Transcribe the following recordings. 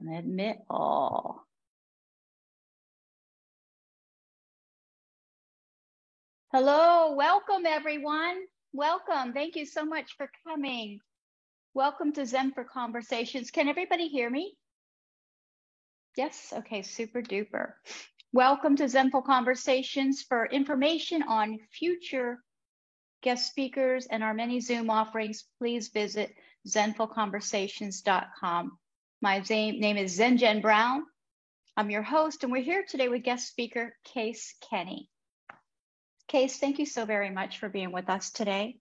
and admit all. Hello, welcome everyone. Welcome. Thank you so much for coming. Welcome to Zenful Conversations. Can everybody hear me? Yes? Okay, super duper. Welcome to Zenful Conversations. For information on future guest speakers and our many Zoom offerings, please visit zenfulconversations.com. My name is Zen Jen Brown. I'm your host, and we're here today with guest speaker Case Kenny. Case, thank you so very much for being with us today.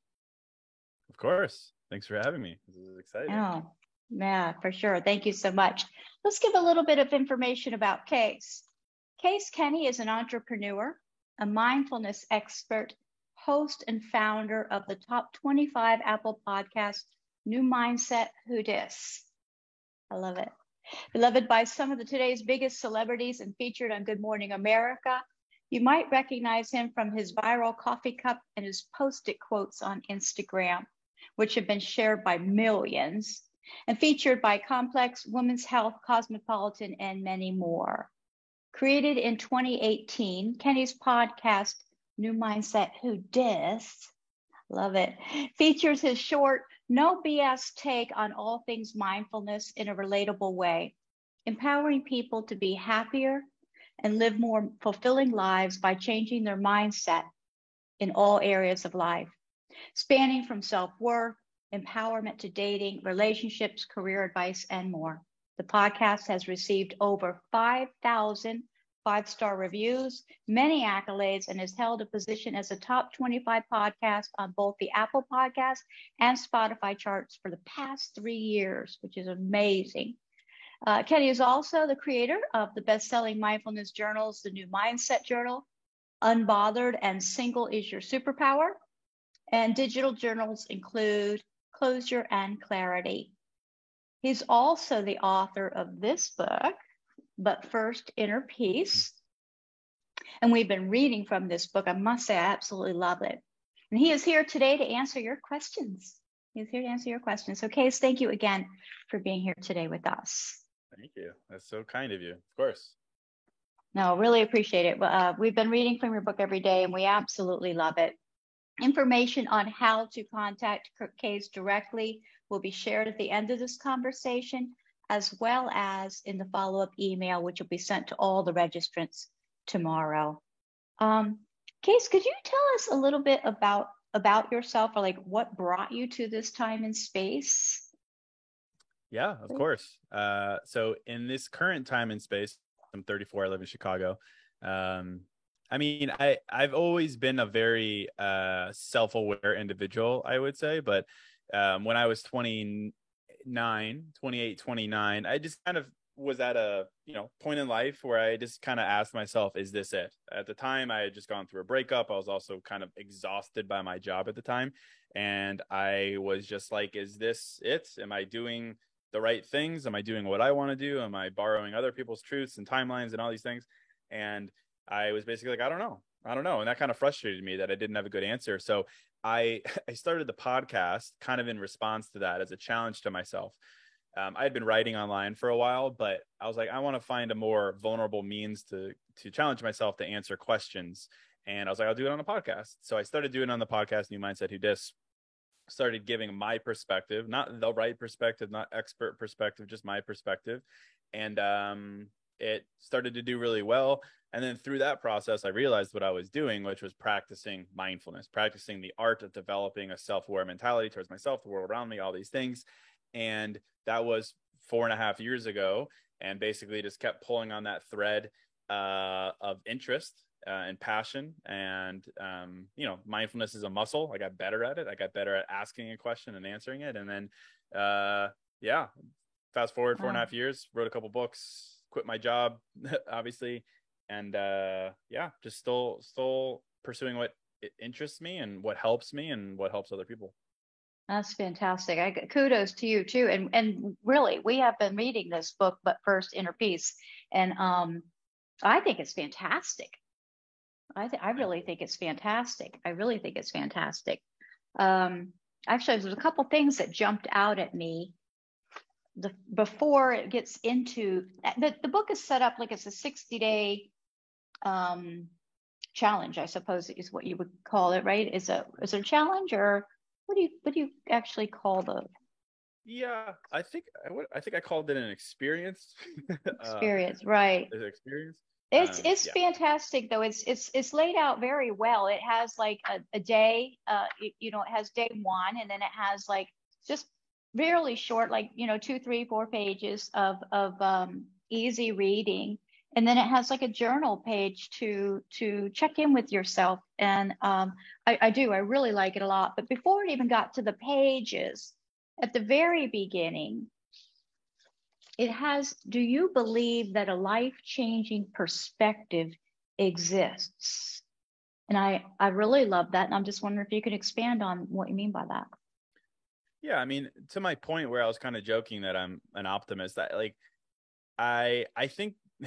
Of course. Thanks for having me. This is exciting. Oh, yeah, for sure. Thank you so much. Let's give a little bit of information about Case. Case Kenny is an entrepreneur, a mindfulness expert, host, and founder of the top 25 Apple podcast, New Mindset Who Dis. I love it. Beloved by some of the today's biggest celebrities and featured on Good Morning America, you might recognize him from his viral coffee cup and his post it quotes on Instagram, which have been shared by millions and featured by Complex, Women's Health, Cosmopolitan, and many more. Created in 2018, Kenny's podcast, New Mindset Who Dis, love it, features his short, no BS take on all things mindfulness in a relatable way, empowering people to be happier and live more fulfilling lives by changing their mindset in all areas of life, spanning from self worth, empowerment to dating, relationships, career advice, and more. The podcast has received over 5,000 five star reviews, many accolades, and has held a position as a top 25 podcast on both the Apple Podcast and Spotify charts for the past three years, which is amazing. Uh, Kenny is also the creator of the best selling mindfulness journals, the New Mindset Journal, Unbothered, and Single is Your Superpower. And digital journals include Closure and Clarity. He's also the author of this book, But First Inner Peace. And we've been reading from this book. I must say, I absolutely love it. And he is here today to answer your questions. He's here to answer your questions. So, Case, thank you again for being here today with us. Thank you. That's so kind of you. Of course. No, really appreciate it. Uh, we've been reading from your book every day, and we absolutely love it. Information on how to contact Case directly will be shared at the end of this conversation, as well as in the follow up email, which will be sent to all the registrants tomorrow. Um, Case, could you tell us a little bit about about yourself, or like what brought you to this time and space? Yeah, of course. Uh, so in this current time and space, I'm 34. I live in Chicago. Um, I mean, I I've always been a very uh, self-aware individual, I would say, but um, when I was 29, 28, 29, I just kind of was at a you know point in life where I just kind of asked myself, "Is this it?" At the time, I had just gone through a breakup. I was also kind of exhausted by my job at the time, and I was just like, "Is this it? Am I doing the right things? Am I doing what I want to do? Am I borrowing other people's truths and timelines and all these things?" And I was basically like, I don't know. I don't know. And that kind of frustrated me that I didn't have a good answer. So I I started the podcast kind of in response to that as a challenge to myself. Um, I had been writing online for a while, but I was like, I want to find a more vulnerable means to to challenge myself to answer questions. And I was like, I'll do it on a podcast. So I started doing it on the podcast, New Mindset Who Dis. Started giving my perspective, not the right perspective, not expert perspective, just my perspective. And um, it started to do really well. And then through that process, I realized what I was doing, which was practicing mindfulness, practicing the art of developing a self aware mentality towards myself, the world around me, all these things. And that was four and a half years ago. And basically just kept pulling on that thread uh, of interest uh, and passion. And, um, you know, mindfulness is a muscle. I got better at it. I got better at asking a question and answering it. And then, uh, yeah, fast forward four wow. and a half years, wrote a couple books, quit my job, obviously, and uh, yeah, just still still pursuing what interests me and what helps me and what helps other people. That's fantastic. I kudos to you too. And and really, we have been reading this book, but first inner peace, and um, I think it's fantastic. I th- I really think it's fantastic. I really think it's fantastic. Um, actually, there's a couple things that jumped out at me the before it gets into the, the book is set up like it's a 60 day um, challenge, I suppose is what you would call it, right? Is a is a challenge or what do you what do you actually call the yeah i think i would i think i called it an experience. Experience uh, right an experience? It's um, it's yeah. fantastic though. It's it's it's laid out very well. It has like a, a day uh it, you know it has day one and then it has like just really short like you know two three four pages of of um easy reading. And then it has like a journal page to to check in with yourself. And um, I, I do i really like it a lot. But before it even got to the pages at the very beginning it has do you believe that a life-changing perspective exists? And i i really love that. And i'm just wondering if you could expand on what you mean by that yeah i mean to my point where i was kind of joking that i'm an optimist that like i i think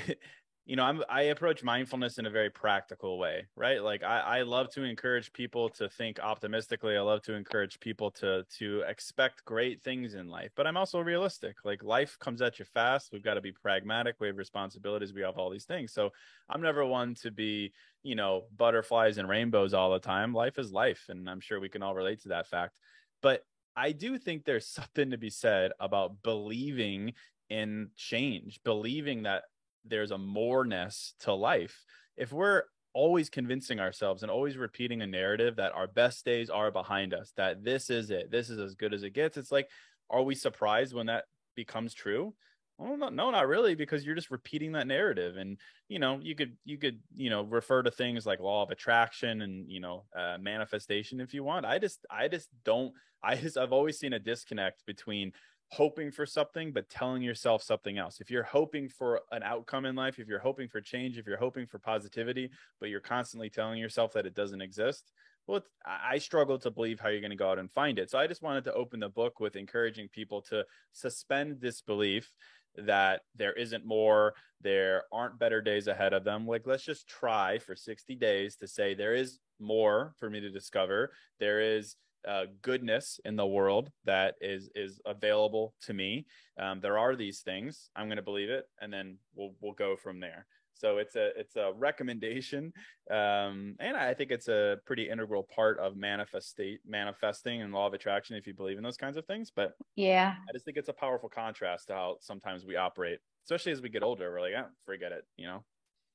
you know, I'm, I approach mindfulness in a very practical way, right? Like I, I love to encourage people to think optimistically. I love to encourage people to to expect great things in life, but I'm also realistic. Like life comes at you fast. We've got to be pragmatic. We have responsibilities. We have all these things. So I'm never one to be, you know, butterflies and rainbows all the time. Life is life, and I'm sure we can all relate to that fact. But I do think there's something to be said about believing in change, believing that there's a moreness to life. If we're always convincing ourselves and always repeating a narrative that our best days are behind us, that this is it, this is as good as it gets, it's like, are we surprised when that becomes true? Well, no, no, not really, because you're just repeating that narrative, and you know, you could, you could, you know, refer to things like law of attraction and you know, uh, manifestation if you want. I just, I just don't. I just, I've always seen a disconnect between hoping for something but telling yourself something else if you're hoping for an outcome in life if you're hoping for change if you're hoping for positivity but you're constantly telling yourself that it doesn't exist well i struggle to believe how you're going to go out and find it so i just wanted to open the book with encouraging people to suspend disbelief that there isn't more there aren't better days ahead of them like let's just try for 60 days to say there is more for me to discover there is uh, goodness in the world that is is available to me. Um, there are these things. I'm going to believe it, and then we'll we'll go from there. So it's a it's a recommendation, um, and I think it's a pretty integral part of manifestate manifesting and law of attraction if you believe in those kinds of things. But yeah, I just think it's a powerful contrast to how sometimes we operate, especially as we get older. We're like, yeah, forget it, you know.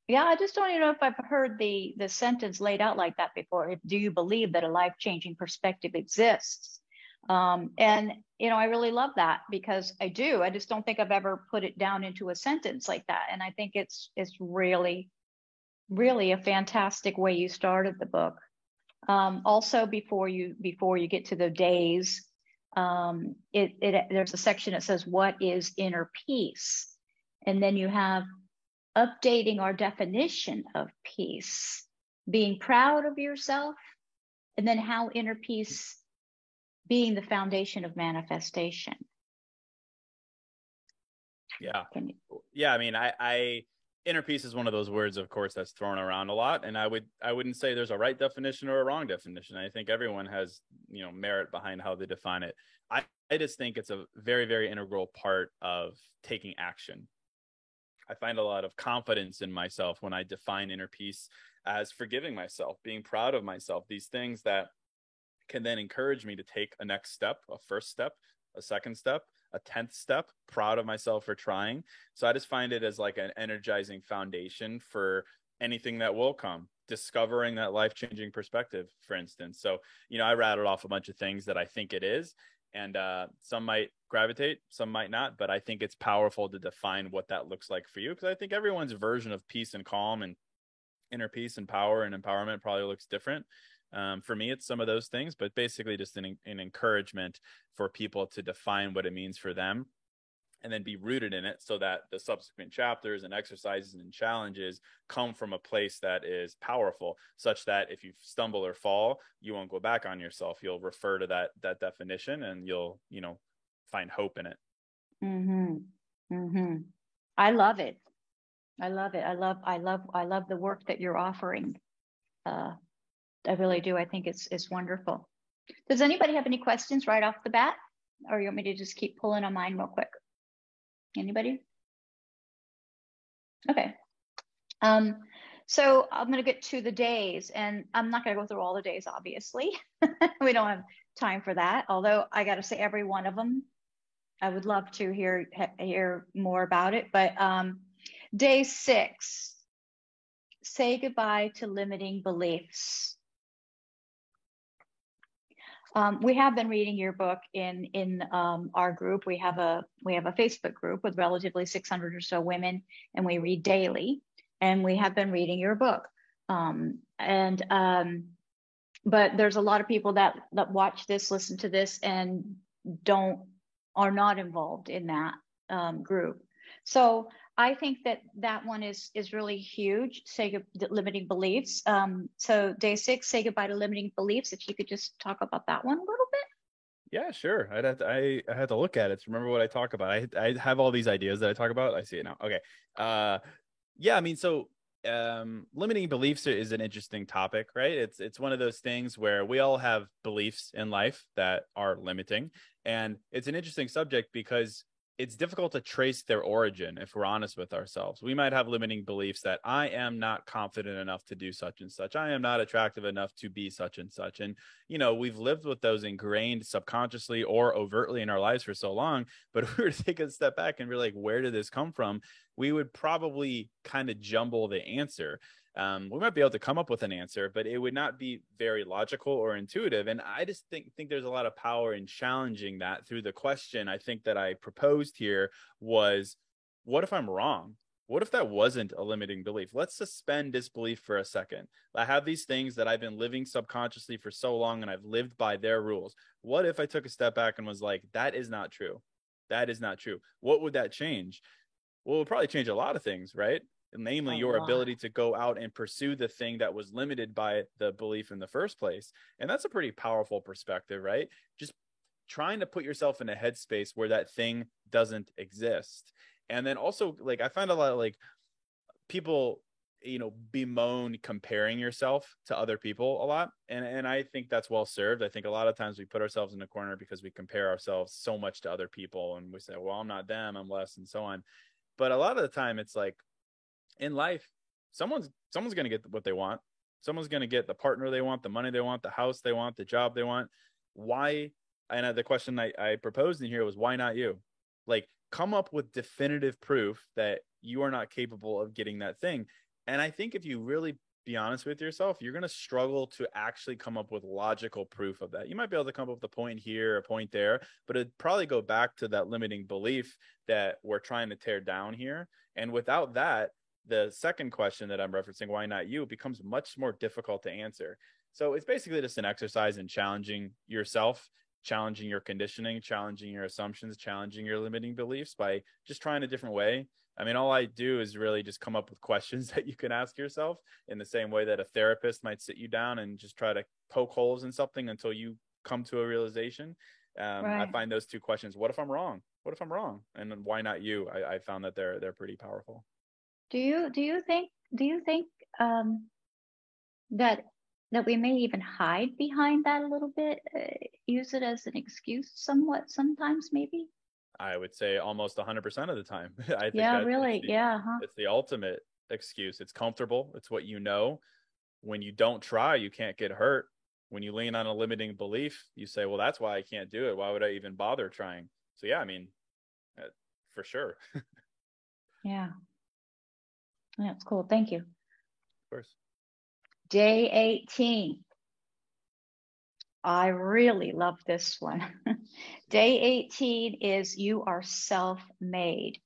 Yeah, I just don't even know if I've heard the the sentence laid out like that before. If, do you believe that a life changing perspective exists? Um, and you know, I really love that because I do. I just don't think I've ever put it down into a sentence like that. And I think it's it's really, really a fantastic way you started the book. Um, also, before you before you get to the days, um, it, it there's a section that says what is inner peace, and then you have updating our definition of peace, being proud of yourself, and then how inner peace being the foundation of manifestation. Yeah. You... Yeah. I mean, I, I, inner peace is one of those words, of course, that's thrown around a lot. And I would, I wouldn't say there's a right definition or a wrong definition. I think everyone has, you know, merit behind how they define it. I, I just think it's a very, very integral part of taking action I find a lot of confidence in myself when I define inner peace as forgiving myself, being proud of myself, these things that can then encourage me to take a next step, a first step, a second step, a 10th step, proud of myself for trying. So I just find it as like an energizing foundation for anything that will come discovering that life-changing perspective for instance. So you know i rattled off a bunch of things that i think it is and uh, some might gravitate some might not but i think it's powerful to define what that looks like for you because i think everyone's version of peace and calm and inner peace and power and empowerment probably looks different um, for me it's some of those things but basically just an, an encouragement for people to define what it means for them and then be rooted in it so that the subsequent chapters and exercises and challenges come from a place that is powerful such that if you stumble or fall you won't go back on yourself. You'll refer to that that definition and you'll you know find hope in it. Mhm mhm i love it. I love it. I love i love i love the work that you're offering uh i really do i think it's it's wonderful does anybody have any questions right off the bat or you want me to just keep pulling on mine real quick Anybody? Okay. Um, so I'm going to get to the days, and I'm not going to go through all the days, obviously. we don't have time for that. Although I got to say, every one of them, I would love to hear hear more about it. But um, day six, say goodbye to limiting beliefs. Um, we have been reading your book in in um, our group. We have a we have a Facebook group with relatively 600 or so women, and we read daily. And we have been reading your book. Um, and um, but there's a lot of people that that watch this, listen to this, and don't are not involved in that um, group. So I think that that one is is really huge. Say good, limiting beliefs. Um, so day six, say goodbye to limiting beliefs. If you could just talk about that one a little bit. Yeah, sure. I'd have to, I I had to look at it remember what I talk about. I I have all these ideas that I talk about. I see it now. Okay. Uh, yeah. I mean, so um, limiting beliefs is an interesting topic, right? It's it's one of those things where we all have beliefs in life that are limiting, and it's an interesting subject because it's difficult to trace their origin if we're honest with ourselves. We might have limiting beliefs that I am not confident enough to do such and such. I am not attractive enough to be such and such. And, you know, we've lived with those ingrained subconsciously or overtly in our lives for so long. But if we were to take a step back and be like, where did this come from? We would probably kind of jumble the answer um, we might be able to come up with an answer, but it would not be very logical or intuitive. And I just think think there's a lot of power in challenging that through the question. I think that I proposed here was, what if I'm wrong? What if that wasn't a limiting belief? Let's suspend disbelief for a second. I have these things that I've been living subconsciously for so long and I've lived by their rules. What if I took a step back and was like, that is not true? That is not true. What would that change? Well, it would probably change a lot of things, right? Namely a your lot. ability to go out and pursue the thing that was limited by the belief in the first place. And that's a pretty powerful perspective, right? Just trying to put yourself in a headspace where that thing doesn't exist. And then also, like, I find a lot of like people you know bemoan comparing yourself to other people a lot and and i think that's well served i think a lot of times we put ourselves in a corner because we compare ourselves so much to other people and we say well i'm not them i'm less and so on but a lot of the time it's like in life, someone's someone's going to get what they want. Someone's going to get the partner they want, the money they want, the house they want, the job they want. Why? And the question I, I proposed in here was why not you? Like, come up with definitive proof that you are not capable of getting that thing. And I think if you really be honest with yourself, you're going to struggle to actually come up with logical proof of that. You might be able to come up with a point here, a point there, but it'd probably go back to that limiting belief that we're trying to tear down here. And without that, the second question that I'm referencing, why not you, becomes much more difficult to answer. So it's basically just an exercise in challenging yourself, challenging your conditioning, challenging your assumptions, challenging your limiting beliefs by just trying a different way. I mean, all I do is really just come up with questions that you can ask yourself in the same way that a therapist might sit you down and just try to poke holes in something until you come to a realization. Um, right. I find those two questions: What if I'm wrong? What if I'm wrong? And why not you? I, I found that they're they're pretty powerful. Do you do you think do you think um, that that we may even hide behind that a little bit, uh, use it as an excuse somewhat sometimes maybe? I would say almost 100% of the time. I think yeah, really. The, yeah. Huh? It's the ultimate excuse. It's comfortable. It's what you know. When you don't try, you can't get hurt. When you lean on a limiting belief, you say, well, that's why I can't do it. Why would I even bother trying? So, yeah, I mean, uh, for sure. yeah. That's cool. Thank you. Of course. Day 18. I really love this one. Day 18 is you are self made.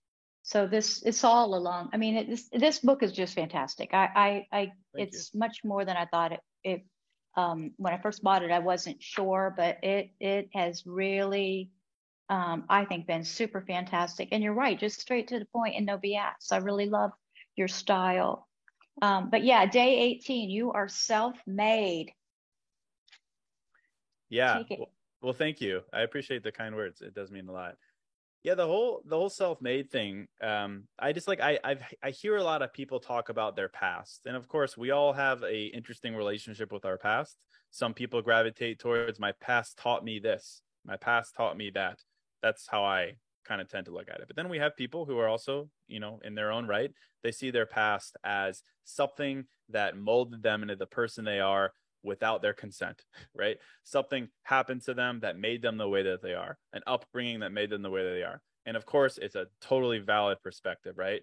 So this it's all along. I mean, it, this this book is just fantastic. I I, I it's you. much more than I thought it. It um, when I first bought it, I wasn't sure, but it it has really, um, I think, been super fantastic. And you're right, just straight to the point and no BS. I really love your style. Um, but yeah, day 18, you are self made. Yeah. Well, well, thank you. I appreciate the kind words. It does mean a lot. Yeah, the whole the whole self-made thing. Um, I just like I I've, I hear a lot of people talk about their past, and of course, we all have a interesting relationship with our past. Some people gravitate towards my past taught me this, my past taught me that. That's how I kind of tend to look at it. But then we have people who are also, you know, in their own right, they see their past as something that molded them into the person they are without their consent, right? Something happened to them that made them the way that they are, an upbringing that made them the way that they are. And of course, it's a totally valid perspective, right?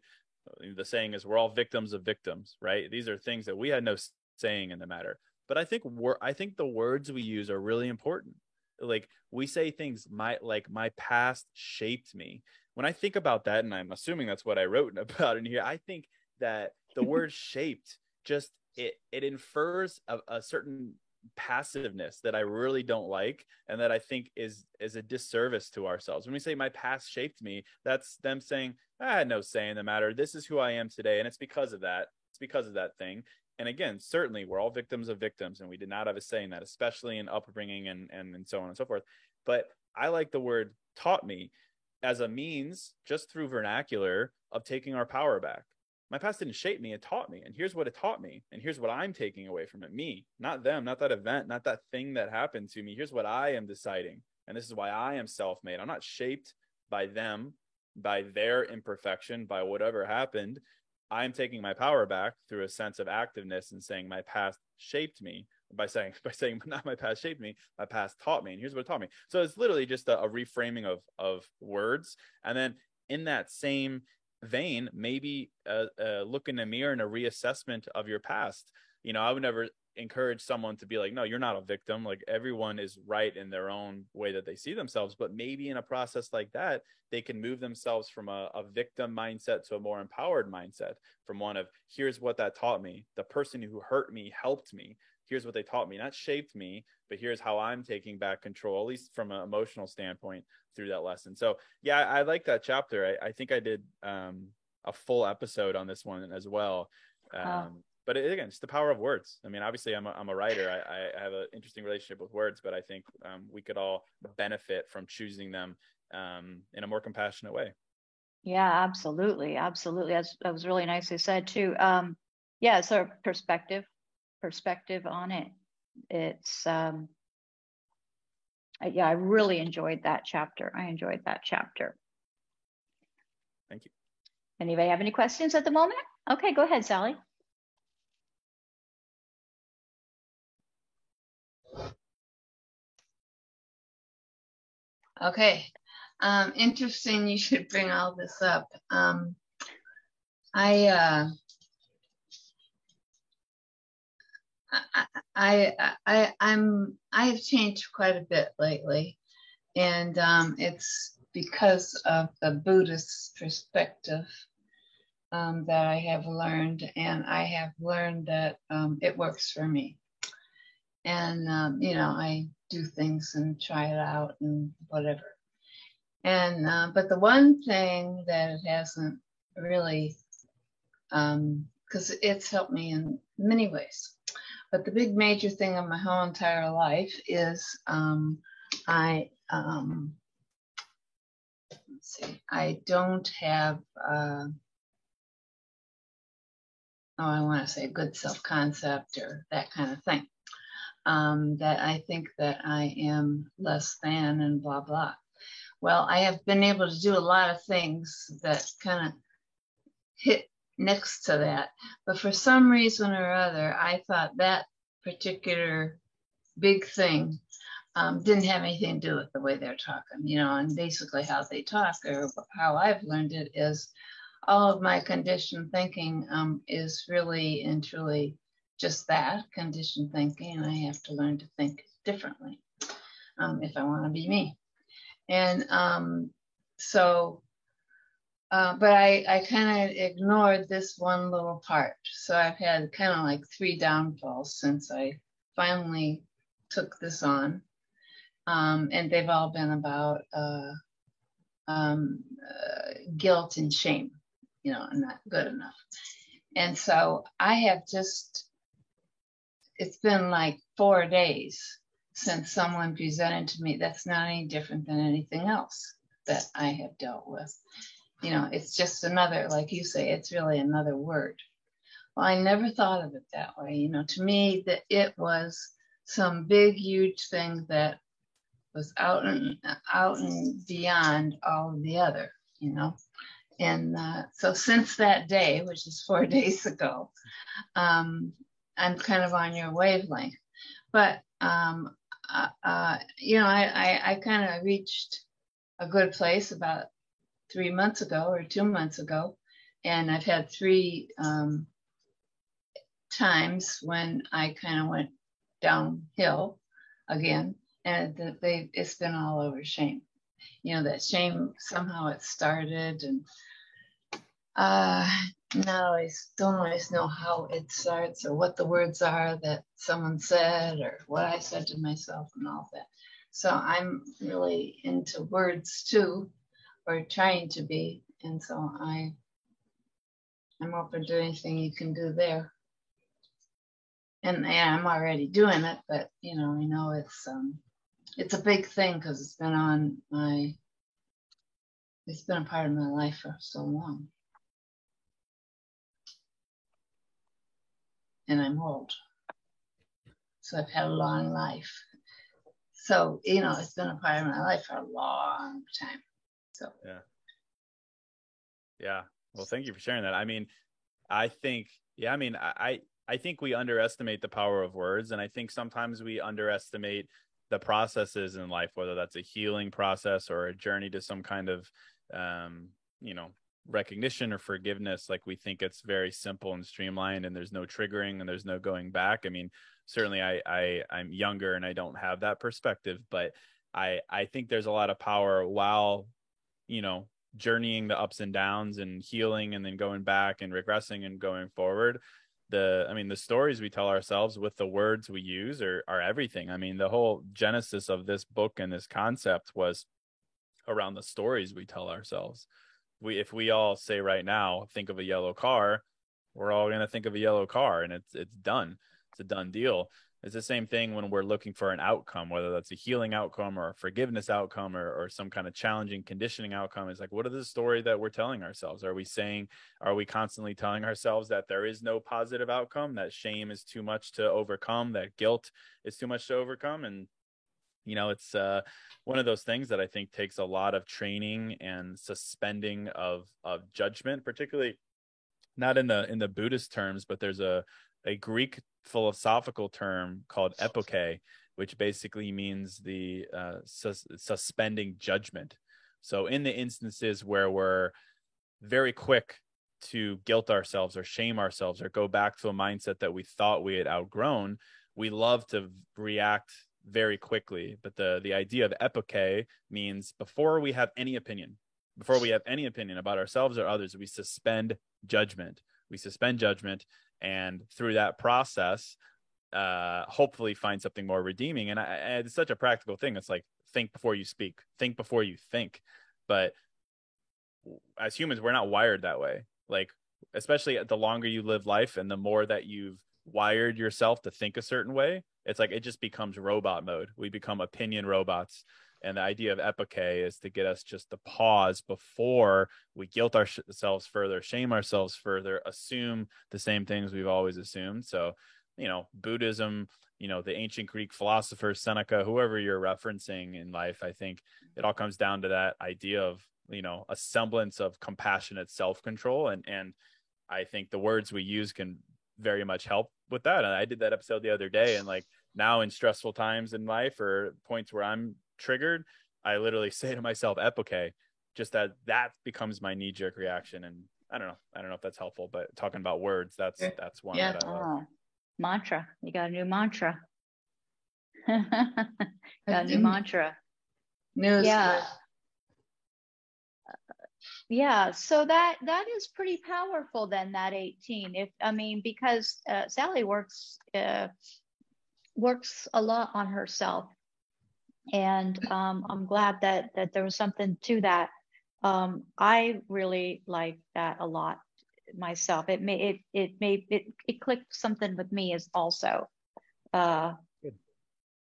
The saying is we're all victims of victims, right? These are things that we had no saying in the matter. But I think we're I think the words we use are really important. Like we say things my like my past shaped me. When I think about that, and I'm assuming that's what I wrote about in here, I think that the word shaped just it it infers a, a certain passiveness that I really don't like and that I think is is a disservice to ourselves. When we say my past shaped me, that's them saying, I had no say in the matter. This is who I am today. And it's because of that. It's because of that thing. And again, certainly we're all victims of victims, and we did not have a say in that, especially in upbringing and and, and so on and so forth. But I like the word taught me as a means, just through vernacular, of taking our power back. My past didn't shape me it taught me and here's what it taught me and here's what i'm taking away from it. Me not them not that event not that thing that happened to me. Here's what i am deciding and this is why i am self-made. I'm not shaped by them by their imperfection by whatever happened i'm taking my power back through a sense of activeness and saying my past shaped me by saying by saying but not my past shaped me my past taught me. And here's what it taught me. So it's literally just a, a reframing of of words. And then in that same vein, maybe uh, uh, look in the mirror and a reassessment of your past. You know, I would never encourage someone to be like, no, you're not a victim. Like everyone is right in their own way that they see themselves. But maybe in a process like that, they can move themselves from a, a victim mindset to a more empowered mindset, from one of, here's what that taught me. The person who hurt me helped me. Here's what they taught me, not shaped me, but here's how I'm taking back control, at least from an emotional standpoint through that lesson. So yeah, I, I like that chapter. I, I, think I did um, a full episode on this one as well. Um, wow. But again, it's the power of words. I mean, obviously, I'm a, I'm a writer. I, I have an interesting relationship with words, but I think um, we could all benefit from choosing them um, in a more compassionate way. Yeah, absolutely, absolutely. That's, that was really nicely said too. Um, yeah, so perspective, perspective on it it's um, yeah, I really enjoyed that chapter. I enjoyed that chapter. Thank you. Anybody have any questions at the moment? Okay, go ahead, Sally. Okay. Um, interesting you should bring all this up. Um, I uh, I, I, I'm, I've changed quite a bit lately, and um, it's because of the Buddhist perspective um, that I have learned, and I have learned that um, it works for me. And um, you know, I do things and try it out and whatever. And uh, but the one thing that it hasn't really, because um, it's helped me in many ways but the big major thing of my whole entire life is um, I um, let's see, I don't have uh, oh, I want to say good self concept or that kind of thing. Um, that I think that I am less than and blah blah. Well, I have been able to do a lot of things that kind of hit next to that. But for some reason or other, I thought that particular big thing um, didn't have anything to do with the way they're talking, you know, and basically how they talk or how I've learned it is all of my conditioned thinking um, is really and truly just that conditioned thinking, and I have to learn to think differently um, if I want to be me. And um, so uh, but I, I kind of ignored this one little part. So I've had kind of like three downfalls since I finally took this on. Um, and they've all been about uh, um, uh, guilt and shame, you know, I'm not good enough. And so I have just, it's been like four days since someone presented to me that's not any different than anything else that I have dealt with you know, it's just another, like you say, it's really another word. Well, I never thought of it that way. You know, to me, that it was some big, huge thing that was out and out and beyond all of the other, you know. And uh, so since that day, which is four days ago, um, I'm kind of on your wavelength. But um, uh, uh, you know, I, I, I kind of reached a good place about three months ago or two months ago, and I've had three um, times when I kind of went downhill again, and they it's been all over shame. You know that shame somehow it started, and uh, not always don't always know how it starts or what the words are that someone said or what I said to myself and all that. So I'm really into words too, or trying to be, and so I I'm open to anything you can do there. And yeah, I'm already doing it, but you know, I know it's um it's a big thing because it's been on my it's been a part of my life for so long. And I'm old. So I've had a long life. So, you know, it's been a part of my life for a long time. So, yeah. Yeah. Well, thank you for sharing that. I mean, I think, yeah, I mean, I, I think we underestimate the power of words. And I think sometimes we underestimate the processes in life, whether that's a healing process or a journey to some kind of, um, you know, recognition or forgiveness like we think it's very simple and streamlined and there's no triggering and there's no going back. I mean certainly i i i'm younger and i don't have that perspective but i i think there's a lot of power while you know journeying the ups and downs and healing and then going back and regressing and going forward. The i mean the stories we tell ourselves with the words we use are are everything. I mean the whole genesis of this book and this concept was around the stories we tell ourselves we if we all say right now think of a yellow car we're all going to think of a yellow car and it's it's done. It's a done deal. It's the same thing when we're looking for an outcome whether that's a healing outcome or a forgiveness outcome or, or some kind of challenging conditioning outcome. It's like what is the story that we're telling ourselves? Are we saying are we constantly telling ourselves that there is no positive outcome that shame is too much to overcome that guilt is too much to overcome? And you know it's uh, one of those things that i think takes a lot of training and suspending of of judgment particularly not in the in the buddhist terms but there's a a greek philosophical term called epoche which basically means the uh, sus- suspending judgment. So in the instances where we're very quick to guilt ourselves or shame ourselves or go back to a mindset that we thought we had outgrown we love to react very quickly. But the the idea of epoche means before we have any opinion, before we have any opinion about ourselves or others, we suspend judgment. We suspend judgment, and through that process, uh, hopefully find something more redeeming. And, I, and it's such a practical thing. It's like think before you speak, think before you think. But as humans, we're not wired that way. Like especially the longer you live life and the more that you've wired yourself to think a certain way, it's like it just becomes robot mode. We become opinion robots. And the idea of epoche is to get us just to pause before we guilt ourselves further, shame ourselves further, assume the same things we've always assumed. So, you know, Buddhism, you know, the ancient Greek philosopher Seneca, whoever you're referencing in life, I think it all comes down to that idea of, you know, a semblance of compassionate self-control. And and I think the words we use can very much help with that. And I did that episode the other day and like now in stressful times in life or points where I'm triggered, I literally say to myself, epoche, just that that becomes my knee jerk reaction. And I don't know. I don't know if that's helpful, but talking about words, that's that's one yeah. that I love. Oh, mantra. You got a new mantra. got a new mantra. News yeah. yeah so that that is pretty powerful then that 18 if i mean because uh, sally works uh, works a lot on herself. And um, i'm glad that that there was something to that. Um, i really like that a lot myself. It may it it may it, it clicked something with me as also uh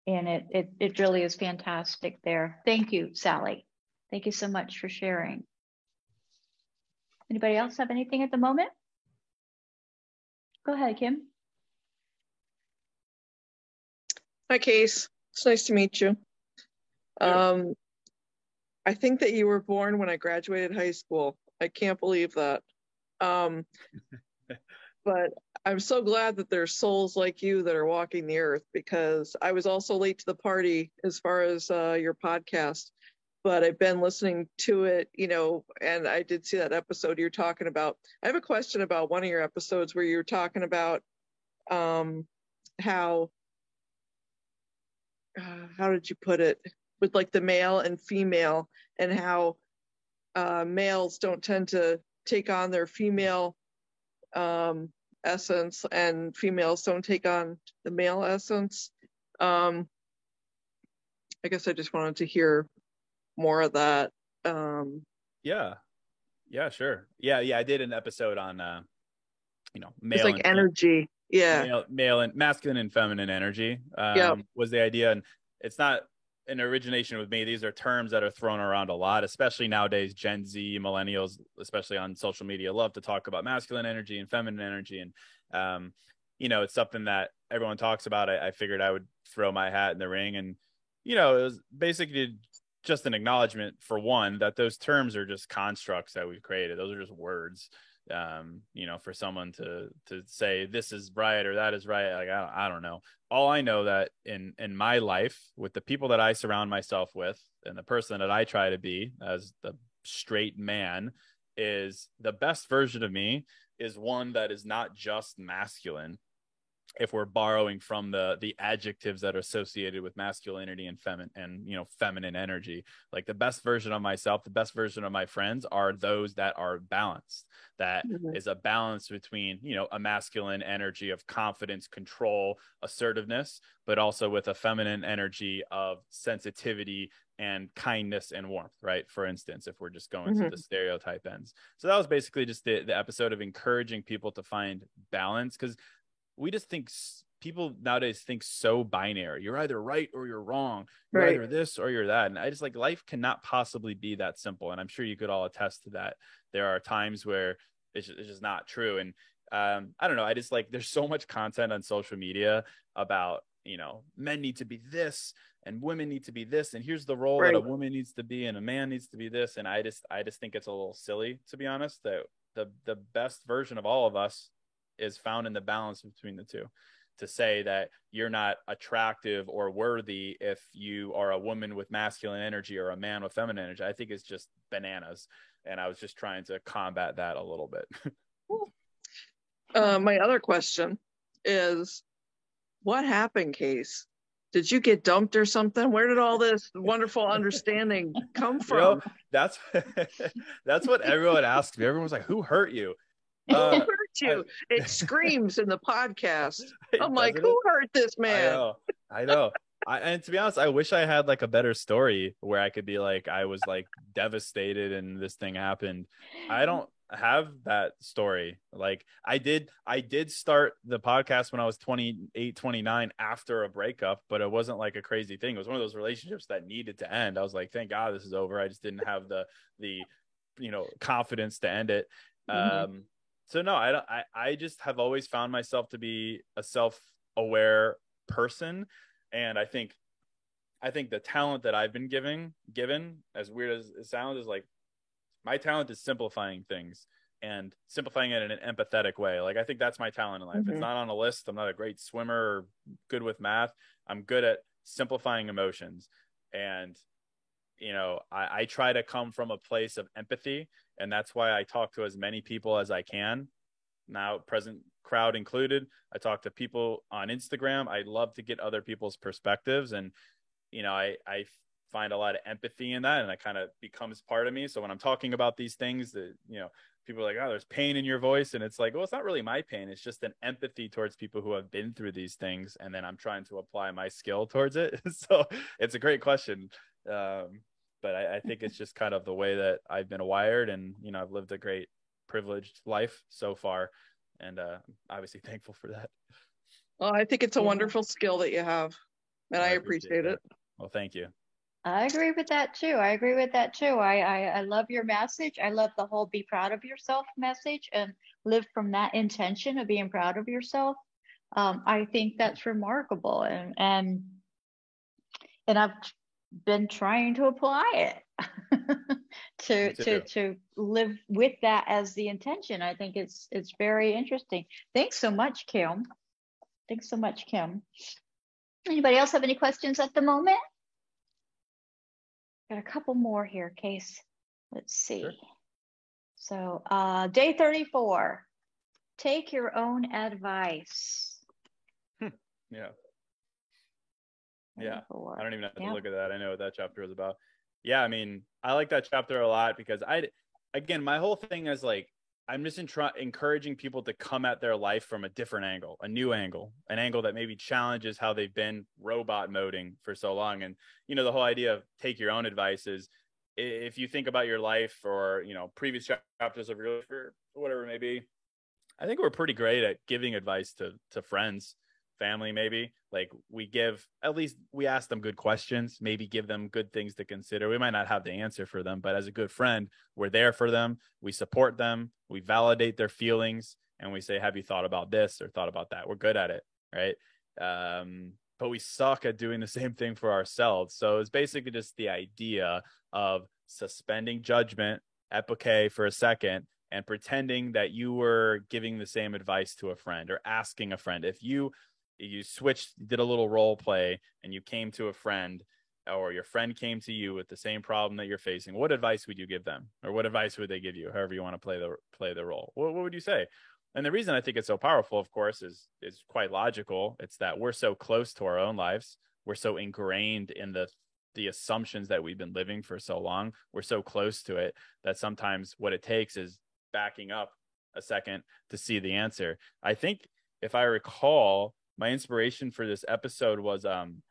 and it, it it really is fantastic there. Thank you sally. Thank you so much for sharing. Anybody else have anything at the moment? Go ahead kim Hi, Case. It's nice to meet you. Um, I think that you were born when I graduated high school. I can't believe that. Um, but I'm so glad that there's souls like you that are walking the earth because I was also late to the party as far as uh, your podcast, but I've been listening to it, you know, and I did see that episode you're talking about. I have a question about one of your episodes where you're talking about um, how, uh, how did you put it? With like the male and female, and how uh, males don't tend to take on their female um, essence and females don't take on the male essence. Um, I guess I just wanted to hear more of that. Um, yeah, yeah, sure. Yeah, yeah. I did an episode on, uh, you know, male it's like energy. Yeah, male, male, and masculine and feminine energy. Um, yeah, was the idea, and it's not an origination with me. These are terms that are thrown around a lot, especially nowadays. Gen Z, millennials, especially on social media, love to talk about masculine energy and feminine energy, and um, you know, it's something that everyone talks about. I, I figured I would throw my hat in the ring, and you know, it was basically just an acknowledgement for one that those terms are just constructs that we've created. Those are just words um, you know, for someone to to say this is right or that is right. Like I don't, I don't know. All I know that in in my life, with the people that I surround myself with, and the person that I try to be as the straight man, is the best version of me is one that is not just masculine if we're borrowing from the the adjectives that are associated with masculinity and feminine and you know feminine energy like the best version of myself the best version of my friends are those that are balanced That mm-hmm. is a balance between you know a masculine energy of confidence control assertiveness but also with a feminine energy of sensitivity and kindness and warmth, right? For instance, if we're just going mm-hmm. through the stereotype ends. So that was basically just the, the episode of encouraging people to find balance because we just think people nowadays think so binary. You're either right or you're wrong. You're right. either this or you're that. And I just like life cannot possibly be that simple. And I'm sure you could all attest to that. There are times where it's just, it's just not true. And um, I don't know. I just like there's so much content on social media about you know men need to be this and women need to be this and here's the role right. that a woman needs to be and a man needs to be this and i just i just think it's a little silly to be honest that the the best version of all of us is found in the balance between the two to say that you're not attractive or worthy if you are a woman with masculine energy or a man with feminine energy. I think it's just bananas. And i was just trying to combat that a little bit. Uh, my other question is what happened case? Did you get dumped or something? Where did all this wonderful understanding come from? you know, that's that's what everyone asks me. Everyone's like who hurt you? Uh, you? I, it screams in the podcast. I'm like, who it? hurt this man? I know. I know. I, and to be honest, I wish I had like a better story where I could be like, I was like devastated and this thing happened. I don't have that story. Like I did, I did start the podcast when I was 28, 29 after a breakup, but it wasn't like a crazy thing. It was one of those relationships that needed to end. I was like, thank God this is over. I just didn't have the, the, you know, confidence to end it. Mm-hmm. Um, so no, I don't. I I just have always found myself to be a self-aware person, and I think, I think the talent that I've been giving given, as weird as it sounds, is like my talent is simplifying things and simplifying it in an empathetic way. Like I think that's my talent in life. Mm-hmm. It's not on a list. I'm not a great swimmer or good with math. I'm good at simplifying emotions. And you know, I, I try to come from a place of empathy and that's why I talk to as many people as I can. Now, present crowd included. I talk to people on Instagram. I love to get other people's perspectives, and you know, I I find a lot of empathy in that, and it kind of becomes part of me. So when I'm talking about these things, that you know, people are like, "Oh, there's pain in your voice," and it's like, well, it's not really my pain. It's just an empathy towards people who have been through these things, and then I'm trying to apply my skill towards it. so it's a great question. Um, but I, I think it's just kind of the way that I've been wired, and you know, I've lived a great, privileged life so far, and uh, obviously thankful for that. Well, I think it's a wonderful skill that you have, and I, I appreciate, appreciate it. Well, thank you. I agree with that too. I agree with that too. I, I, I love your message. I love the whole be proud of yourself message and live from that intention of being proud of yourself. Um, I think that's remarkable and and and I've been trying to apply it to to to live with that as the intention. I think it's it's very interesting. Thanks so much, Kim. Thanks so much, Kim. Anybody else have any questions at the moment? Got a couple more here, case. Let's see. Sure. So uh, day 34, take your own advice. Hmm. Yeah. Yeah. I don't even have to yeah. look at that. I know what that chapter is about. Yeah. I mean, I like that chapter a lot because I, again, my whole thing is like, I'm just try- encouraging people to come at their life from a different angle, a new angle, an angle that maybe challenges how they've been robot moding for so long. And, you know, the whole idea of take your own advice is if you think about your life or, you know, previous chapters of your life or whatever it may be, I think we're pretty great at giving advice to, to friends family maybe like we give at least we ask them good questions maybe give them good things to consider. We might not have the answer for them but as a good friend we're there for them we support them we validate their feelings and we say have you thought about this or thought about that? We're good at it right? Um, but we suck at doing the same thing for ourselves. So it's basically just the idea of suspending judgment epoche for a second and pretending that you were giving the same advice to a friend or asking a friend. If you you switched did a little role play and you came to a friend or your friend came to you with the same problem that you're facing. What advice would you give them? Or what advice would they give you however you want to play the play the role? What, what would you say? And the reason i think it's so powerful of course is is quite logical. It's that we're so close to our own lives. We're so ingrained in the the assumptions that we've been living for so long. We're so close to it that sometimes what it takes is backing up a second to see the answer. I think if i recall my inspiration for this episode was um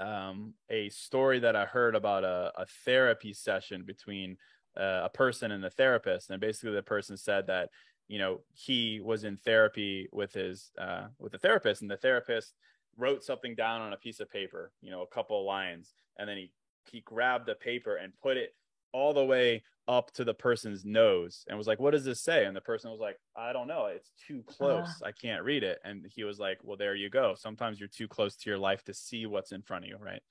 um a story that I heard about a, a therapy session between uh, a person and a therapist, and basically the person said that you know he was in therapy with his uh, with the therapist, and the therapist wrote something down on a piece of paper, you know, a couple of lines, and then he he grabbed the paper and put it all the way up to the person's nose and was like, What does this say? And the person was like, I don't know. It's too close. Uh. I can't read it. And he was like, Well, there you go. Sometimes you're too close to your life to see what's in front of you, right?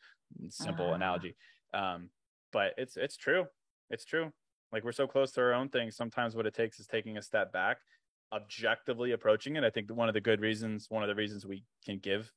Simple uh. analogy. Um, but it's it's true. It's true. Like we're so close to our own things. Sometimes what it takes is taking a step back, objectively approaching it. I think one of the good reasons, one of the reasons we can give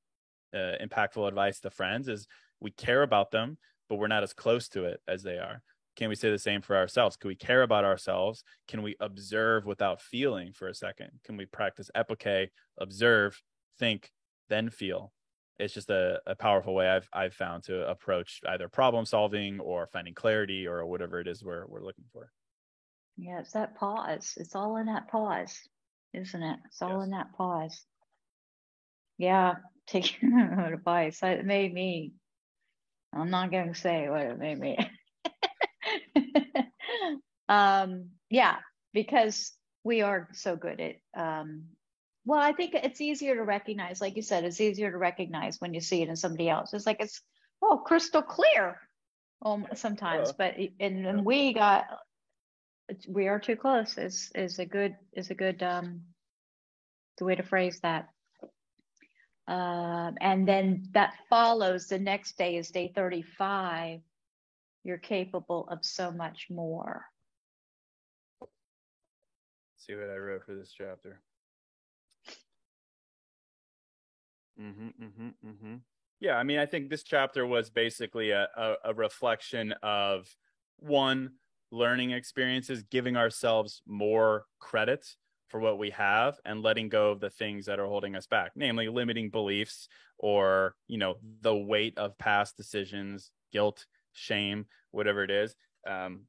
uh, impactful advice to friends is we care about them, but we're not as close to it as they are can we say the same for ourselves can we care about ourselves can we observe without feeling for a second can we practice epoche observe think then feel it's just a, a powerful way I've I've found to approach either problem solving or finding clarity or whatever it is we're we're looking for. Yeah, it's that pause. It's all in that pause, isn't it? It's all yes. in that pause. Yeah, taking advice. It made me. I'm not going to say what it made me. um, yeah, because we are so good at um, well, I think it's easier to recognize, like you said, it's easier to recognize when you see it in somebody else. It's like it's oh crystal clear um, sometimes, uh, but and, and we got we are too close is is a good is a good um the way to phrase that. Um, and then that follows the next day is day 35 you're capable of so much more. See what I wrote for this chapter. Mm-hmm, mm-hmm, mm-hmm. Yeah, I mean, I think this chapter was basically a, a, a reflection of one, learning experiences, giving ourselves more credit for what we have and letting go of the things that are holding us back namely limiting beliefs or you know the weight of past decisions guilt shame, whatever it is. Um,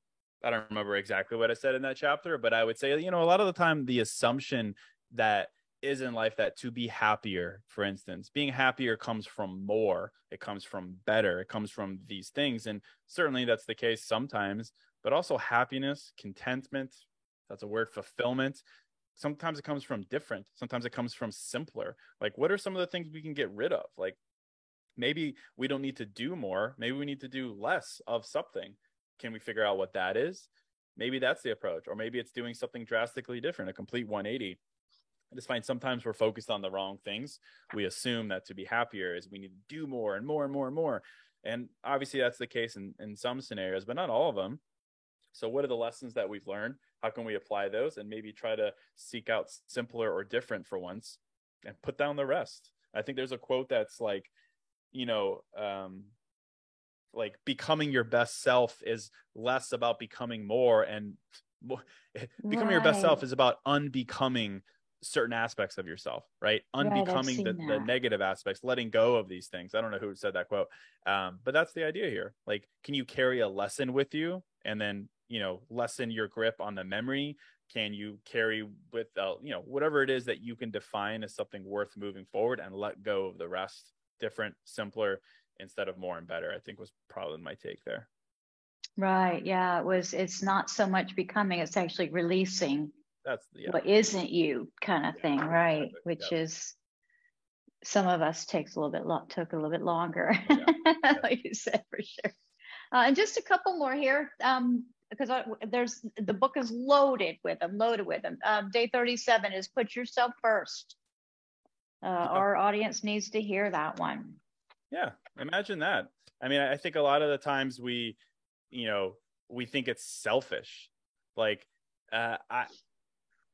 I don't remember exactly what I said in that chapter, but I would say, you know, a lot of the time the assumption that is in life that to be happier, for instance, being happier comes from more, it comes from better, it comes from these things. And certainly that's the case sometimes, but also happiness, contentment, that's a word, fulfillment. Sometimes it comes from different, sometimes it comes from simpler. Like, what are some of the things we can get rid of? Like, maybe we don't need to do more maybe we need to do less of something can we figure out what that is maybe that's the approach or maybe it's doing something drastically different a complete 180 i just find sometimes we're focused on the wrong things we assume that to be happier is we need to do more and more and more and more And obviously that's the case in, in some scenarios, but not all of them. So what are the lessons that we've learned? How can we apply those and maybe try to seek out simpler or different for once and put down the rest? I think there's a quote that's like, you know, um, like becoming your best self is less about becoming more and becoming right. your best self is about unbecoming certain aspects of yourself right? Unbecoming right, the, the, negative aspects letting go of these things. I don't know who said that quote um, but that's the idea here. Like can you carry a lesson with you and then you know lessen your grip on the memory? Can you carry with uh, you know whatever it is that you can define as something worth moving forward and let go of the rest? Different simpler instead of more and better i think was probably my take there. Right. Yeah it was it's not so much becoming it's actually releasing that's yeah. what isn't you kind of yeah, thing right which yeah. is some of us takes a little bit lo- took a little bit longer like you said for sure. Uh, and just a couple more here um, because I, there's the book is loaded with them loaded with them um, day 37 is put yourself first. Uh, our audience needs to hear that one. Yeah, imagine that. I mean, I think a lot of the times we, you know, we think it's selfish. Like, uh, I,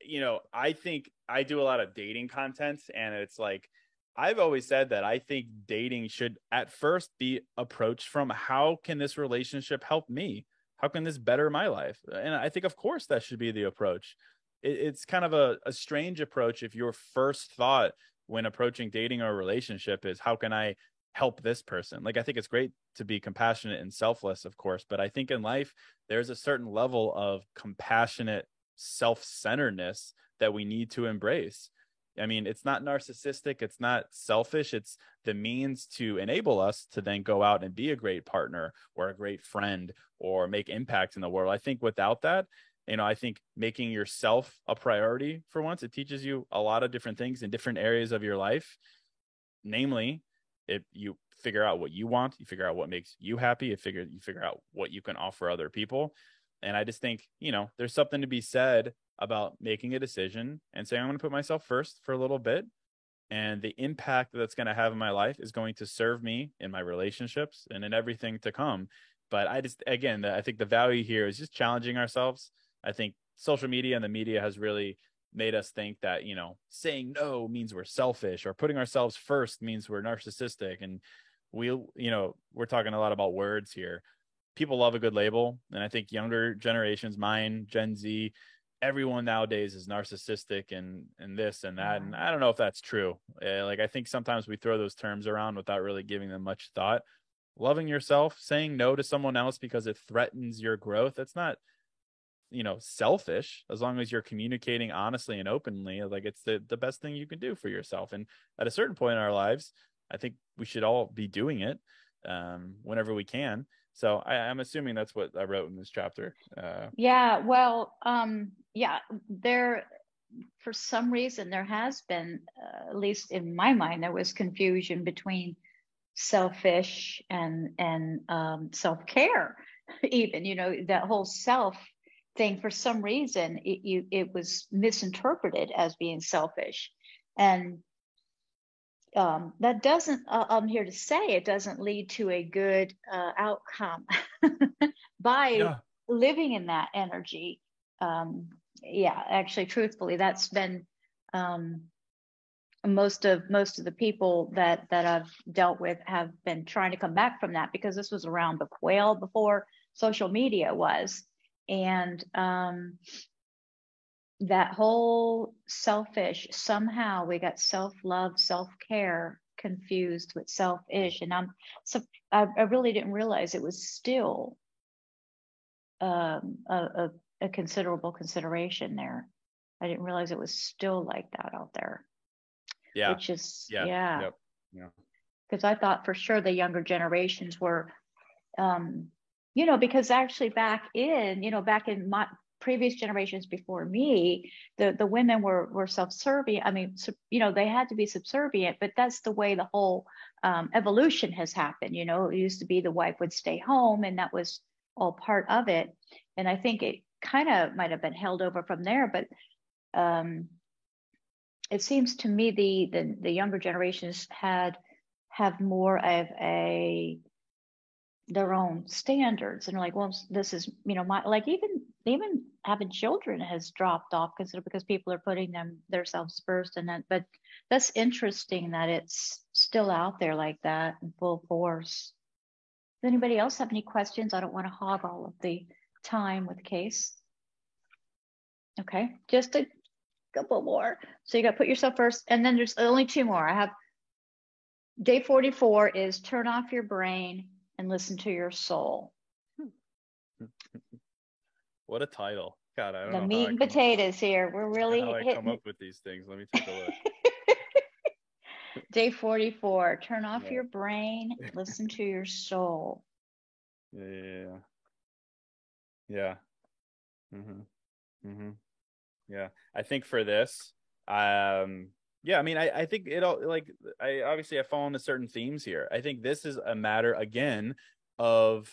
you know, I think I do a lot of dating content, and it's like, I've always said that I think dating should at first be approached from how can this relationship help me? How can this better my life? And I think, of course, that should be the approach. It, it's kind of a, a strange approach if your first thought when approaching dating or relationship is how can I help this person. Like i think it's great to be compassionate and selfless of course but i think in life there's a certain level of compassionate self-centeredness that we need to embrace. I mean it's not narcissistic it's not selfish it's the means to enable us to then go out and be a great partner or a great friend or make impact in the world. I think without that you know i think making yourself a priority for once it teaches you a lot of different things in different areas of your life. Namely it you figure out what you want you figure out what makes you happy you figure you figure out what you can offer other people. And i just think you know there's something to be said about making a decision and saying i'm going to put myself first for a little bit. And the impact that's going to have in my life is going to serve me in my relationships and in everything to come. But i just again i think the value here is just challenging ourselves. I think social media and the media has really made us think that you know saying no means we're selfish or putting ourselves first means we're narcissistic. And we you know we're talking a lot about words here. People love a good label. And i think younger generations mine gen z everyone nowadays is narcissistic and and this and that. And i don't know if that's true. Uh, like i think sometimes we throw those terms around without really giving them much thought. Loving yourself saying no to someone else because it threatens your growth that's not you know selfish as long as you're communicating honestly and openly like it's the, the best thing you can do for yourself. And at a certain point in our lives i think we should all be doing it um, whenever we can. So I, am assuming that's what i wrote in this chapter uh, yeah well um, yeah there for some reason there has been uh, at least in my mind there was confusion between selfish and and um, self-care even you know that whole self thing for some reason it, you, it was misinterpreted as being selfish. And um, that doesn't uh, i'm here to say it doesn't lead to a good uh, outcome by yeah. living in that energy. Um, yeah actually truthfully that's been um, most of most of the people that that i've dealt with have been trying to come back from that because this was around the well before social media was and um, that whole selfish somehow we got self-love self-care confused with selfish. And i'm so i, I really didn't realize it was still um, a, a, a, considerable consideration there. I didn't realize it was still like that out there. Yeah. Which is yeah. yeah. Because yep. yeah. i thought for sure the younger generations were um, you know, because actually back in, you know, back in my previous generations before me, the, the women were, were self-serving. I mean, you know, they had to be subservient, but that's the way the whole um, evolution has happened. You know, it used to be the wife would stay home and that was all part of it. And I think it kind of might have been held over from there, but um, it seems to me the, the, the younger generations had have more of a their own standards. And like well this is you know my like even even having children has dropped off because because people are putting them themselves first and then but that's interesting that it's still out there like that in full force. Does anybody else have any questions? I don't want to hog all of the time with case. Okay just a couple more. So you got to put yourself first and then there's only two more. I have day 44 is turn off your brain and listen to your soul. what a title. God, I don't the know. meat and potatoes here. We're really how hitting... I come up with these things. Let me take a look. Day 44. Turn off yeah. your brain, listen to your soul. Yeah, yeah, yeah. Yeah. Mm-hmm. Mm-hmm. Yeah. I think for this, um, yeah, I mean, I, I think it all like I obviously I fall into certain themes here. I think this is a matter again of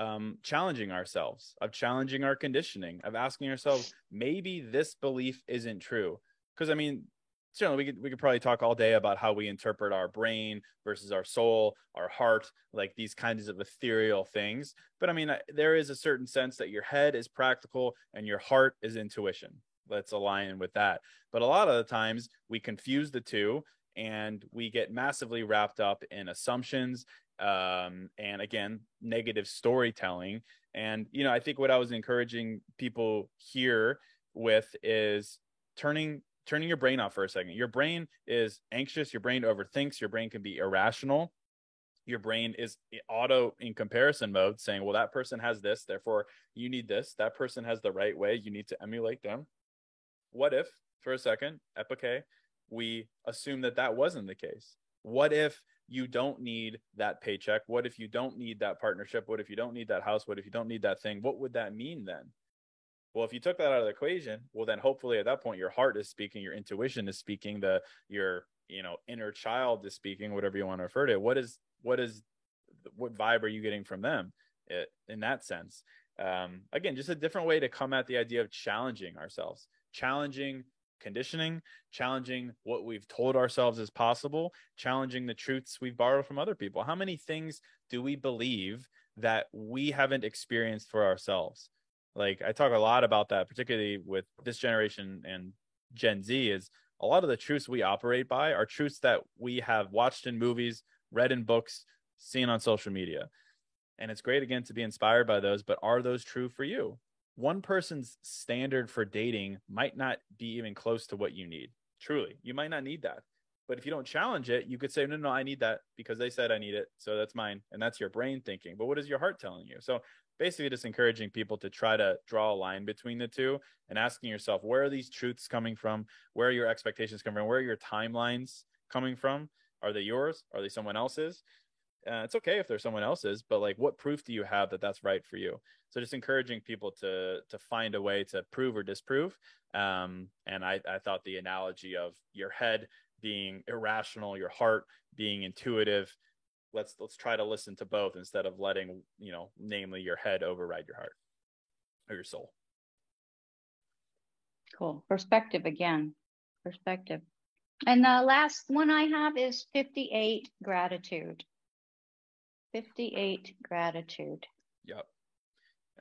um, challenging ourselves, of challenging our conditioning, of asking ourselves maybe this belief isn't true. Because I mean, certainly we could we could probably talk all day about how we interpret our brain versus our soul, our heart, like these kinds of ethereal things. But I mean, there is a certain sense that your head is practical and your heart is intuition let's align with that. But a lot of the times we confuse the two and we get massively wrapped up in assumptions um, and again negative storytelling. And you know i think what i was encouraging people here with is turning turning your brain off for a second. Your brain is anxious your brain overthinks your brain can be irrational. Your brain is auto in comparison mode saying well that person has this therefore you need this. That person has the right way. You need to emulate them what if for a second epoche we assume that that wasn't the case? What if you don't need that paycheck? What if you don't need that partnership? What if you don't need that house? What if you don't need that thing? What would that mean then? Well if you took that out of the equation well then hopefully at that point your heart is speaking your intuition is speaking the your you know inner child is speaking whatever you want to refer to what is what is what vibe are you getting from them it, in that sense? Um, again just a different way to come at the idea of challenging ourselves challenging conditioning, challenging what we've told ourselves is possible, challenging the truths we've borrowed from other people. How many things do we believe that we haven't experienced for ourselves? Like I talk a lot about that, particularly with this generation and Gen Z, is a lot of the truths we operate by are truths that we have watched in movies, read in books, seen on social media. And it's great again to be inspired by those, but are those true for you? One person's standard for dating might not be even close to what you need. Truly, you might not need that. But if you don't challenge it, you could say, no, no, I need that because they said I need it. So that's mine. And that's your brain thinking. But what is your heart telling you? So basically, just encouraging people to try to draw a line between the two and asking yourself, where are these truths coming from? Where are your expectations coming from? Where are your timelines coming from? Are they yours? Are they someone else's? Uh, it's okay if there's someone else's but like what proof do you have that that's right for you? So just encouraging people to to find a way to prove or disprove um, and I, I thought the analogy of your head being irrational your heart being intuitive let's let's try to listen to both instead of letting you know namely your head override your heart or your soul. Cool. Perspective again. Perspective. And the last one i have is 58 gratitude 58 gratitude. Yep.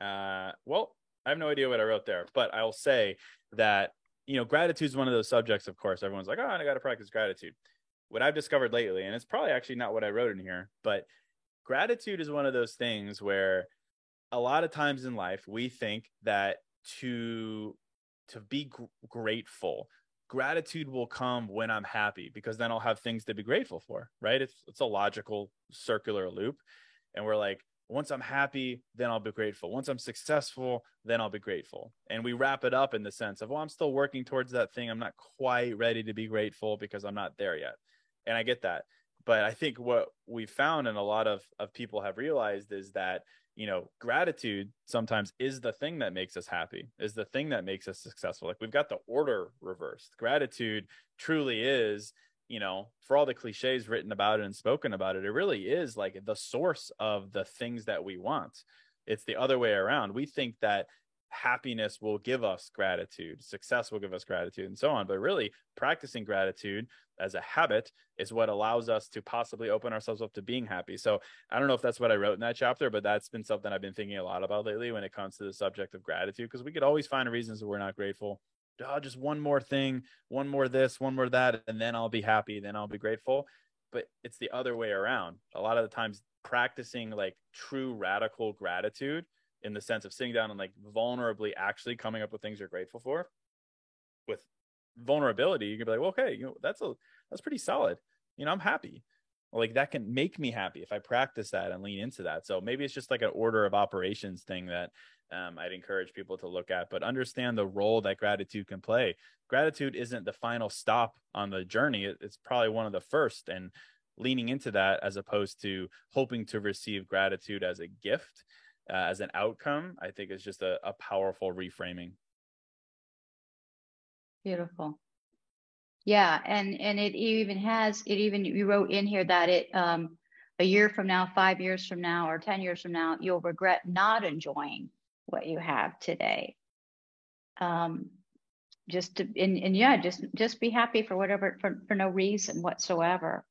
Uh, well, I have no idea what I wrote there, but I'll say that, you know, gratitude is one of those subjects, of course. Everyone's like, oh, I got to practice gratitude. What I've discovered lately, and it's probably actually not what I wrote in here, but gratitude is one of those things where a lot of times in life we think that to to be gr- grateful gratitude will come when I'm happy because then I'll have things to be grateful for, right? It's it's a logical circular loop. And we're like, once I'm happy, then I'll be grateful. Once I'm successful, then I'll be grateful. And we wrap it up in the sense of, well, I'm still working towards that thing. I'm not quite ready to be grateful because I'm not there yet. And I get that. But I think what we found and a lot of, of people have realized is that you know, gratitude sometimes is the thing that makes us happy, is the thing that makes us successful. Like we've got the order reversed. Gratitude truly is, you know, for all the cliches written about it and spoken about it, it really is like the source of the things that we want. It's the other way around. We think that happiness will give us gratitude, success will give us gratitude, and so on. But really, practicing gratitude as a habit is what allows us to possibly open ourselves up to being happy. So I don't know if that's what I wrote in that chapter, but that's been something I've been thinking a lot about lately when it comes to the subject of gratitude, because we could always find reasons that we're not grateful. Oh, just one more thing, one more this, one more that, and then I'll be happy, then I'll be grateful. But it's the other way around. A lot of the times, practicing like true radical gratitude in the sense of sitting down and like vulnerably actually coming up with things you're grateful for with vulnerability you can be like well, okay you know that's a that's pretty solid. You know i'm happy. Like that can make me happy if i practice that and lean into that. So maybe it's just like an order of operations thing that um, i'd encourage people to look at but understand the role that gratitude can play. Gratitude isn't the final stop on the journey. It's probably one of the first and leaning into that as opposed to hoping to receive gratitude as a gift uh, as an outcome, I think is just a, a powerful reframing. Beautiful. Yeah, and and it even has it even you wrote in here that it um a year from now, five years from now, or ten years from now, you'll regret not enjoying what you have today. Um, just to and, and yeah, just just be happy for whatever for for no reason whatsoever.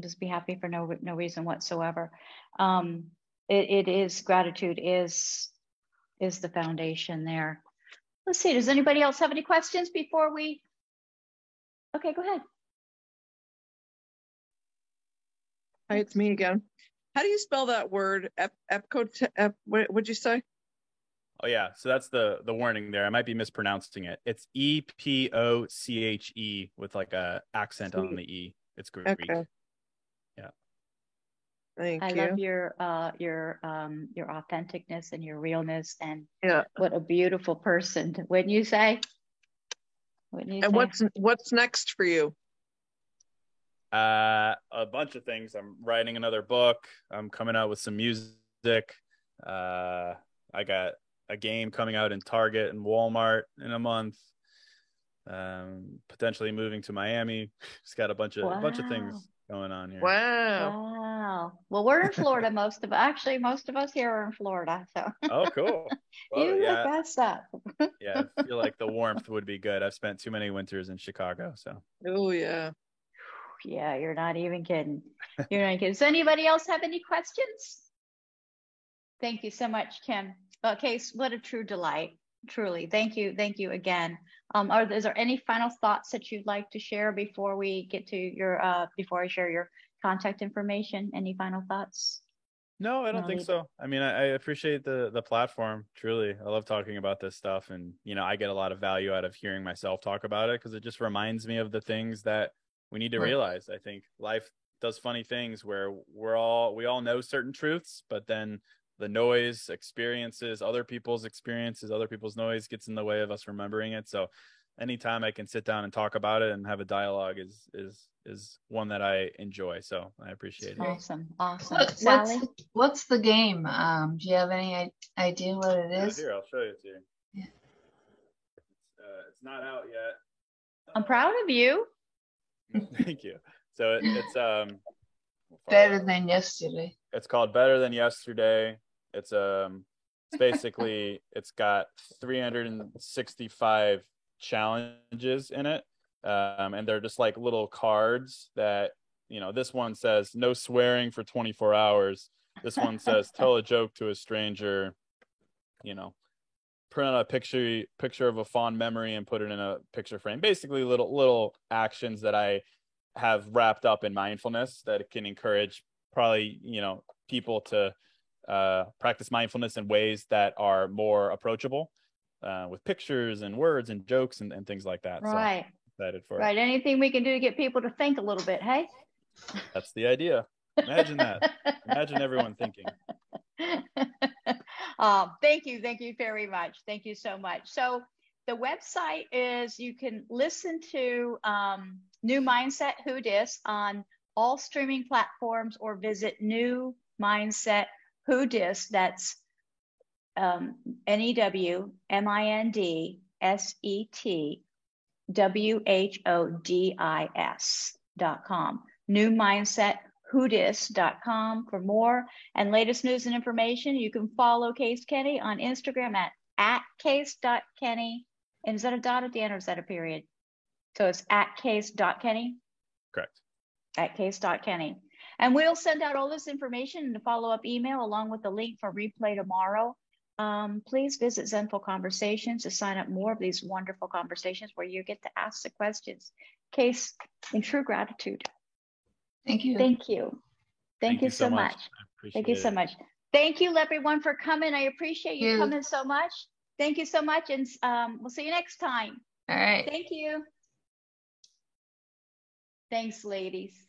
Just be happy for no no reason whatsoever. Um, it, it is gratitude is is the foundation there. Let's see. Does anybody else have any questions before we? Okay, go ahead. Hi, it's me again. How do you spell that word? Ep, epco. Ep, what would you say? Oh yeah, so that's the the warning there. I might be mispronouncing it. It's E P O C H E with like a accent Sweet. on the E. It's Greek. Okay. Thank I you. love your uh your um your authenticness and your realness and yeah. what a beautiful person. Wouldn't you say? Wouldn't you and say? what's what's next for you? Uh a bunch of things. I'm writing another book. I'm coming out with some music. Uh I got a game coming out in Target and Walmart in a month. Um potentially moving to Miami. Just got a bunch of wow. a bunch of things going on here. Wow. Wow. Well, we're in Florida most of actually most of us here are in Florida. So Oh cool. Well, you yeah. look us up. yeah, I feel like the warmth would be good. I've spent too many winters in Chicago, so Oh yeah. Yeah, you're not even kidding. You're not kidding. Does anybody else have any questions? Thank you so much, Kim. Okay, so what a true delight. Truly. Thank you. Thank you again. Um, are is there any final thoughts that you'd like to share before we get to your uh before I share your contact information? Any final thoughts? No, I don't no, think so. I mean, I, I, appreciate the the platform. Truly, I love talking about this stuff, and you know, I get a lot of value out of hearing myself talk about it because it just reminds me of the things that we need to right. realize. I think life does funny things where we're all we all know certain truths, but then the noise, experiences, other people's experiences, other people's noise gets in the way of us remembering it. So anytime I can sit down and talk about it and have a dialogue is is is one that I enjoy. So I appreciate it. Awesome, awesome. What, Sally, what's, what's the game? Um, do you have any idea what it is? here, I'll show you to you. Yeah. It's, uh, it's not out yet. I'm proud of you. Thank you. So it, it's um better than yesterday. It's called Better Than Yesterday. It's um it's basically it's got 365 challenges in it. Um, and they're just like little cards that you know this one says no swearing for 24 hours this one says tell a joke to a stranger you know print out a picture picture of a fond memory and put it in a picture frame basically little little actions that i have wrapped up in mindfulness that can encourage probably you know people to uh, practice mindfulness in ways that are more approachable uh, with pictures and words and jokes and, and things like that. Right. So excited for right. It. Anything we can do to get people to think a little bit, hey? That's the idea. Imagine that. Imagine everyone thinking. um, thank you. Thank you very much. Thank you so much. So the website is you can listen to um, New Mindset Who Dis on all streaming platforms or visit New Mindset Who Dis. That's um, N E W M I N D S E T W H O D I S dot com. New Mindset whodis.com for more and latest news and information. You can follow Case Kenny on Instagram at, at case.kenny. And is that a dot at the end or is that a period? So it's at case.kenny? Correct. At case.kenny. And we'll send out all this information in a follow-up email along with the link for replay tomorrow. Um, please visit Zenful Conversations to sign up more of these wonderful conversations where you get to ask the questions. Case, in true gratitude. Thank you. Thank you. Thank, Thank you, so much. much. Thank you it. so much. Thank you, everyone, for coming. I appreciate you, you. coming so much. Thank you so much. And um, we'll see you next time. All right. Thank you. Thanks, ladies.